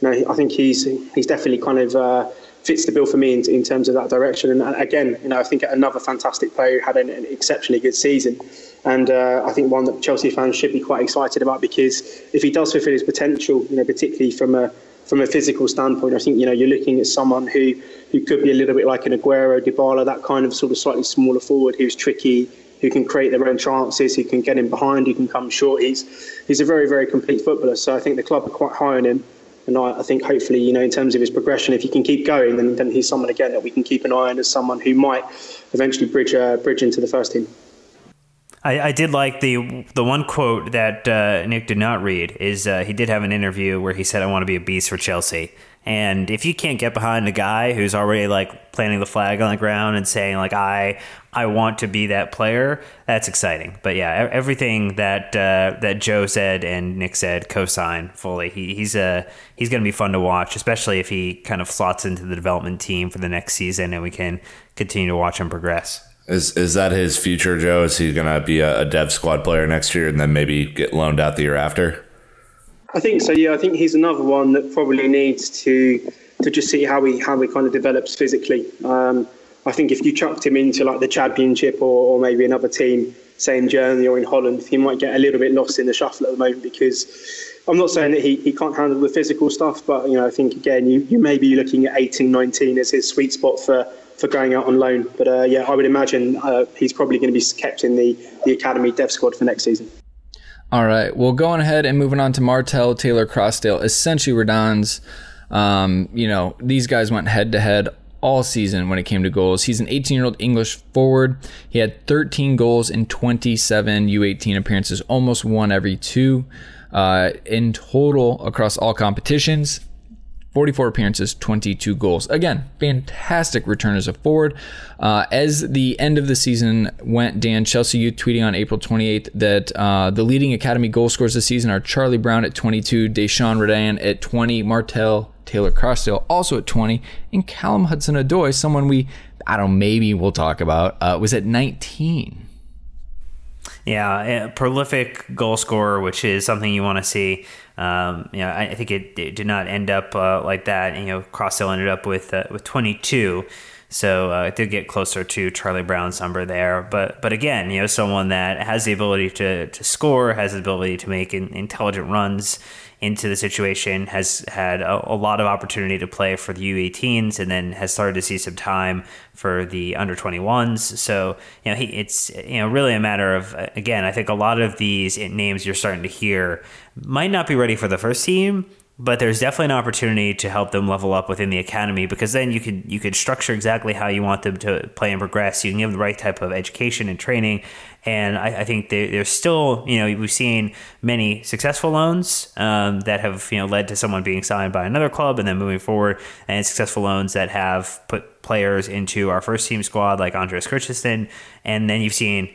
You know, I think he's he's definitely kind of. Uh, fits the bill for me in, in terms of that direction. And again, you know, I think another fantastic player who had an, an exceptionally good season. And uh, I think one that Chelsea fans should be quite excited about because if he does fulfil his potential, you know, particularly from a from a physical standpoint, I think you know you're looking at someone who who could be a little bit like an Aguero, Dybala, that kind of sort of slightly smaller forward who's tricky, who can create their own chances, who can get in behind, who can come short. He's he's a very very complete footballer. So I think the club are quite high on him. And I, I, think hopefully, you know, in terms of his progression, if he can keep going, then, then he's someone again that we can keep an eye on as someone who might eventually bridge uh, bridge into the first team. I, I, did like the the one quote that uh, Nick did not read is uh, he did have an interview where he said, "I want to be a beast for Chelsea." And if you can't get behind a guy who's already like planting the flag on the ground and saying like I I want to be that player, that's exciting. But yeah, everything that uh, that Joe said and Nick said, co-sign fully. He, he's a uh, he's going to be fun to watch, especially if he kind of slots into the development team for the next season, and we can continue to watch him progress. Is is that his future, Joe? Is he going to be a, a dev squad player next year and then maybe get loaned out the year after? I think so. Yeah, I think he's another one that probably needs to to just see how he how he kind of develops physically. Um, I think if you chucked him into like the championship or, or maybe another team, say in Germany or in Holland, he might get a little bit lost in the shuffle at the moment because I'm not saying that he, he can't handle the physical stuff, but you know I think again you, you may be looking at 18, 19 as his sweet spot for for going out on loan. But uh, yeah, I would imagine uh, he's probably going to be kept in the the academy dev squad for next season. All right. Well, going ahead and moving on to Martell, Taylor Crossdale, essentially Redan's. Um, you know, these guys went head to head all season when it came to goals. He's an 18 year old English forward. He had 13 goals in 27 U18 appearances, almost one every two. Uh, in total across all competitions, 44 appearances, 22 goals. Again, fantastic return as a forward. Uh, as the end of the season went, Dan Chelsea Youth tweeting on April 28th that uh, the leading academy goal scorers this season are Charlie Brown at 22, Daishawn Redan at 20, Martell Taylor Crossdale also at 20, and Callum Hudson Odoi, someone we, I don't know, maybe we'll talk about, uh, was at 19. Yeah, prolific goal scorer, which is something you want to see. Um, you know, I, I think it, it, did not end up uh, like that. You know, Crossdale ended up with uh, with 22, so uh, it did get closer to Charlie Brown's number there. But but again, you know, someone that has the ability to to score, has the ability to make in, intelligent runs into the situation, has had a, a, lot of opportunity to play for the U18s, and then has started to see some time for the under 21s. So you know, he, it's you know really a matter of again, I think a lot of these names you're starting to hear might not be ready for the first team, but there's definitely an opportunity to help them level up within the academy because then you could you could structure exactly how you want them to play and progress. You can give them the right type of education and training, and I, I think they, there's still you know we've seen many successful loans um, that have you know led to someone being signed by another club and then moving forward, and successful loans that have put players into our first team squad like Andreas Christensen, and then you've seen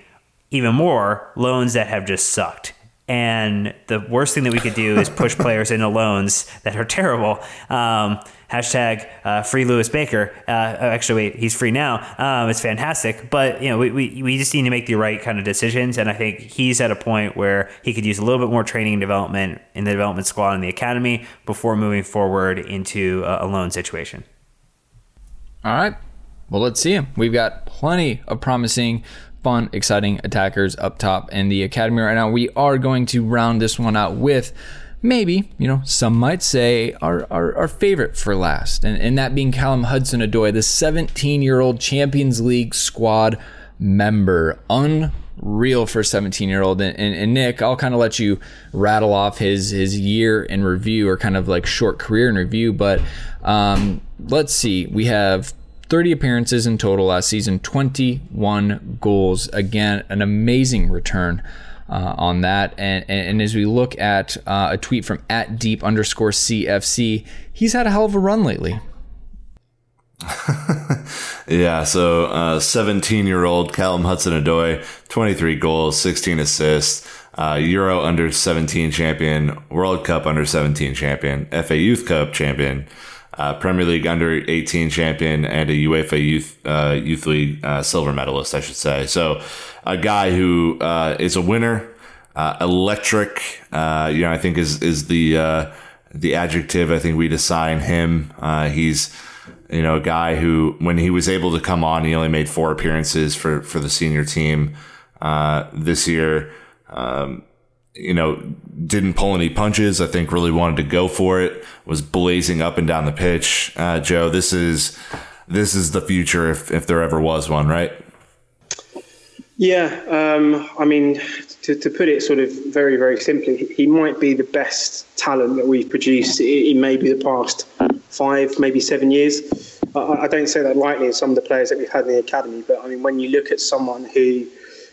even more loans that have just sucked and the worst thing that we could do is push players into loans that are terrible. Um, hashtag uh, free Lewis Baker. Uh, actually, wait, he's free now. Um, it's fantastic, but you know we, we, we just need to make the right kind of decisions, and I think he's at a point where he could use a little bit more training and development in the development squad in the academy before moving forward into a, a loan situation. All right. Well, let's see him. We've got plenty of promising fun, exciting attackers up top in the academy right now. We are going to round this one out with maybe, you know, some might say our, our, our favorite for last, and, and that being Callum Hudson Odoi, the 17 year old Champions League squad member. Unreal for 17 year old. And, and, and, Nick, I'll kind of let you rattle off his, his year in review or kind of like short career in review. But um, let's see. We have 30 appearances in total last season, 21 goals. Again, an amazing return. Uh, on that. And, and, and, as we look at uh, a tweet from at deep underscore CFC, he's had a hell of a run lately. yeah, so 17 uh, year old Callum Hudson Odoi, 23 goals, 16 assists, uh, Euro under 17 champion, World Cup under 17 champion, FA Youth Cup champion uh, Premier League under 18 champion and a UEFA Youth uh, Youth League uh, silver medalist, I should say. So, a guy who uh, is a winner, uh, electric. Uh, you know, I think is is the the adjective I think we'd assign him. he's you know a guy who, when he was able to come on, he only made four appearances for for the senior team this year. Um, you know, didn't pull any punches. I think really wanted to go for it. Was blazing up and down the pitch. Uh, Joe, this is this is the future if if there ever was one, right? Yeah, um, I mean, to, to, put it sort of very, very simply, he might be the best talent that we've produced in maybe the past five, maybe seven years. I, I don't say that lightly in some of the players that we've had in the academy, but I mean, when you look at someone who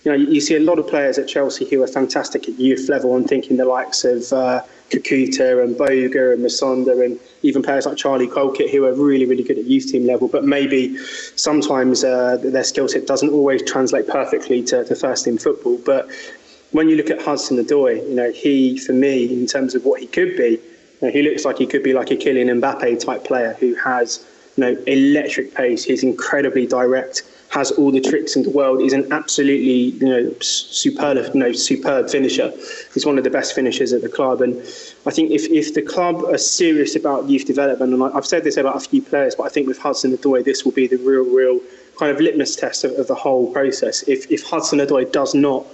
you know, you see a lot of players at Chelsea who are fantastic at youth level. I'm thinking the likes of uh, Kakuta and Boga and Musonda and even players like Charlie Colkett who are really, really good at youth team level. But maybe sometimes uh, their skill set doesn't always translate perfectly to, to first team football. But when you look at Hudson Odoi, you know, he, for me, in terms of what he could be, you know, he looks like he could be like a Kylian Mbappe type player who has, you know, electric pace. He's incredibly direct has all the tricks in the world. He's an absolutely you know superb, you know, superb finisher. He's one of the best finishers at the club, and I think if, if the club are serious about youth development, and I've said this about a few players, but I think with Hudson Odoi, this will be the real, real kind of litmus test of, of the whole process. If if Hudson Odoi does not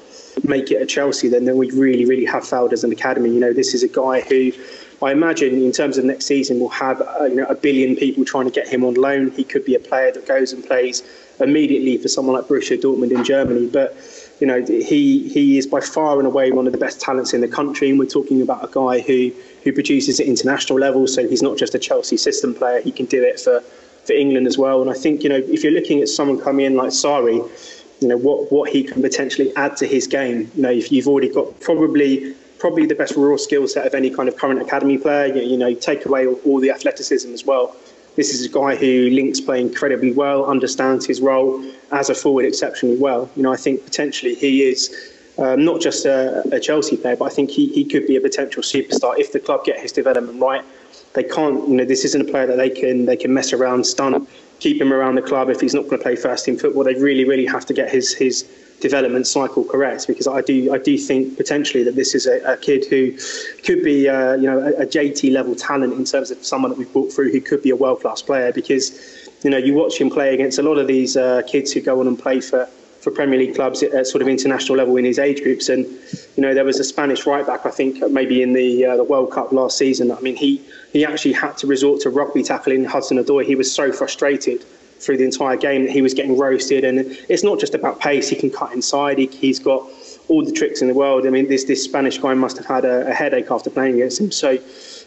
make it at Chelsea, then then we really, really have failed as an academy. You know, this is a guy who. I imagine in terms of next season, we'll have uh, you know a billion people trying to get him on loan. He could be a player that goes and plays immediately for someone like Borussia Dortmund in Germany. But you know, he he is by far and away one of the best talents in the country, and we're talking about a guy who who produces at international level. So he's not just a Chelsea system player; he can do it for for England as well. And I think you know, if you're looking at someone coming in like Sarri, you know what what he can potentially add to his game. You know, if you've already got probably probably the best raw skill set of any kind of current academy player, you, you know, take away all, all the athleticism as well. This is a guy who links play incredibly well, understands his role as a forward exceptionally well. You know, I think potentially he is um, not just a, a, Chelsea player, but I think he, he could be a potential superstar if the club get his development right. They can't, you know, this isn't a player that they can they can mess around, stunt, keep him around the club if he's not going to play first team football. They really, really have to get his his development cycle correct? Because I do I do think potentially that this is a, a kid who could be uh, you know a, a, JT level talent in terms of someone that we've brought through who could be a world class player because you know you watch him play against a lot of these uh, kids who go on and play for for Premier League clubs at, sort of international level in his age groups. And you know there was a Spanish right back I think maybe in the uh, the World Cup last season I mean he he actually had to resort to rugby tackling Hudson Odoi he was so frustrated through the entire game that he was getting roasted. And it's not just about pace; he can cut inside. He, has got all the tricks in the world. I mean, this this Spanish guy must have had a, a, headache after playing against him. So,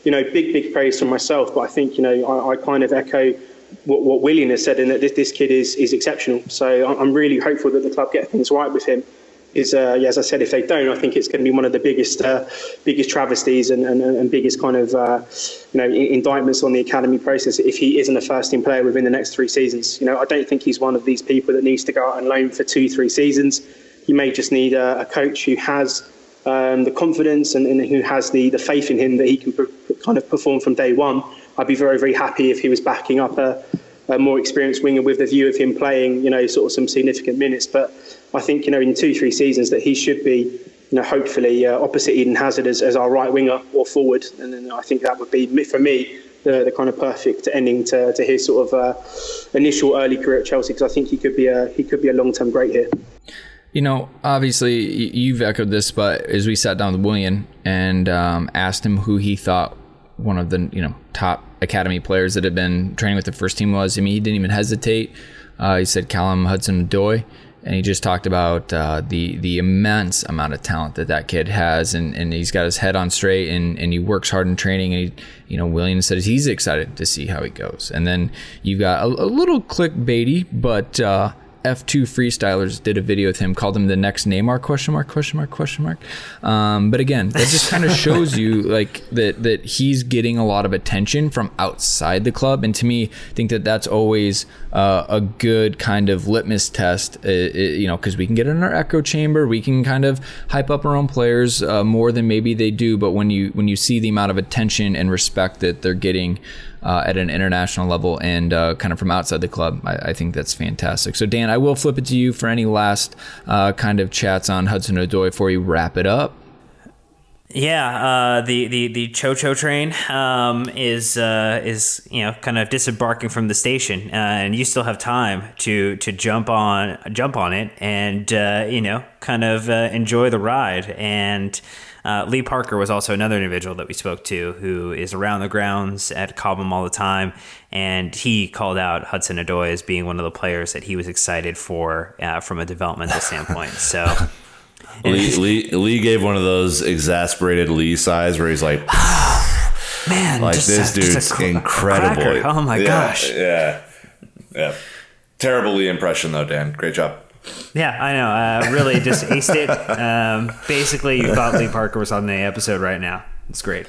you know, big, big praise from myself. But I think, you know, I, I kind of echo what, what Willian has said in that this, this kid is, is exceptional. So I'm really hopeful that the club get things right with him. Is uh, as I said, if they don't, I think it's going to be one of the biggest, uh, biggest travesties and, and, and biggest kind of uh, you know indictments on the academy process if he isn't a first team player within the next three seasons. You know, I don't think he's one of these people that needs to go out and loan for two, three seasons. You may just need a, a coach who has um, the confidence and, and, who has the, the faith in him that he can kind of perform from day one. I'd be very, very happy if he was backing up a, a more experienced winger with the view of him playing, you know, sort of some significant minutes. But I think, you know, in two, three seasons that he should be, you know, hopefully uh, opposite Eden Hazard as, as our right winger or forward. And then I think that would be, for me, the, the kind of perfect ending to, to his sort of uh, initial early career at Chelsea because I think he could be a he could be a long term great here. You know, obviously you've echoed this, but as we sat down with Willian and um, asked him who he thought one of the you know top academy players that had been training with the first team was. I mean, he didn't even hesitate. Uh, he said Callum Hudson-Odoi, and he just talked about uh, the the immense amount of talent that that kid has, and, and he's got his head on straight, and, and he works hard in training. And he, you know, Willian said he's excited to see how he goes. And then you've got a, a little clickbaity, but uh, F2 freestylers did a video with him, called him the next Neymar question mark question mark question mark. Um, but again, that just kind of shows you like that that he's getting a lot of attention from outside the club, and to me, I think that that's always uh, a good kind of litmus test. Uh, uh, you know, because we can get in our echo chamber, we can kind of hype up our own players uh, more than maybe they do, but when you when you see the amount of attention and respect that they're getting uh, at an international level and uh, kind of from outside the club. I, I, think that's fantastic. So, Dan, I will flip it to you for any last uh, kind of chats on Hudson Odoi before you wrap it up. Yeah, uh, the the the Cho Cho train um, is uh, is you know kind of disembarking from the station, uh, and you still have time to to jump on jump on it and uh, you know kind of uh, enjoy the ride. And uh, Lee Parker was also another individual that we spoke to who is around the grounds at Cobham all the time, and he called out Hudson Odoi as being one of the players that he was excited for uh, from a developmental standpoint. So. Lee, Lee, Lee, gave one of those exasperated Lee sighs where he's like, "Man, like this a, dude's cr- incredible." Oh my yeah, gosh! Yeah, yeah. Terrible Lee impression though, Dan. Great job. Yeah, I know. Uh, really, just aced it. Um, basically, you thought Lee Parker was on the episode right now. It's great.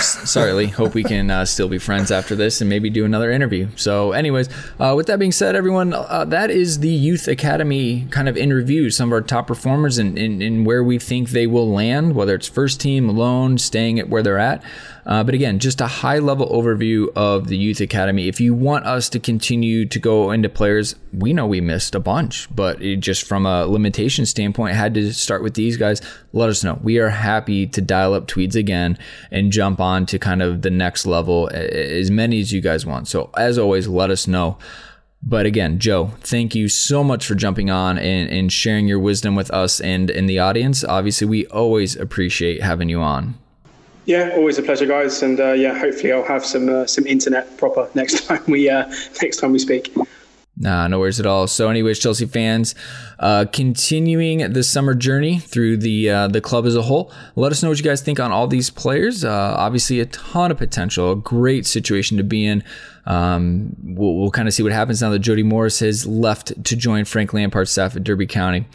Sorry, Lee. Hope we can uh, still be friends after this and maybe do another interview. So, anyways, uh, with that being said, everyone, uh, that is the Youth Academy kind of in review. Some of our top performers and, and, where we think they will land, whether it's first team, alone, staying at where they're at. Uh, but again, just a high level overview of the Youth Academy. If you want us to continue to go into players, we know we missed a bunch, but just from a limitation standpoint, had to start with these guys. Let us know. We are happy to dial up Tweeds again and jump on to kind of the next level, as many as you guys want. So, as always, let us know. But again, Joe, thank you so much for jumping on and, and sharing your wisdom with us and in the audience. Obviously, we always appreciate having you on. Yeah, always a pleasure, guys, and uh, yeah, hopefully I'll have some uh, some internet proper next time we uh, next time we speak. Nah, no worries at all. So, anyways, Chelsea fans, uh, continuing the summer journey through the uh, the club as a whole. Let us know what you guys think on all these players. Uh, obviously, a ton of potential, a great situation to be in. Um, we'll, we'll kind of see what happens now that Jody Morris has left to join Frank Lampard's staff at Derby County.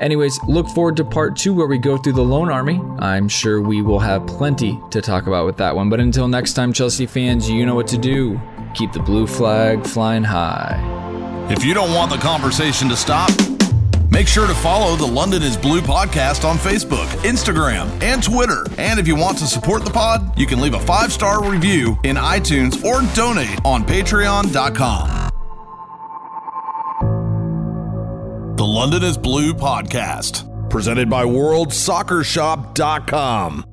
Anyways, look forward to part two where we go through the Loan Army. I'm sure we will have plenty to talk about with that one. But until next time, Chelsea fans, you know what to do. Keep the blue flag flying high. If you don't want the conversation to stop, make sure to follow the London is Blue podcast on Facebook, Instagram, and Twitter. And if you want to support the pod, you can leave a five star review in iTunes or donate on patreon.com. The London is Blue podcast, presented by WorldSoccerShop.com.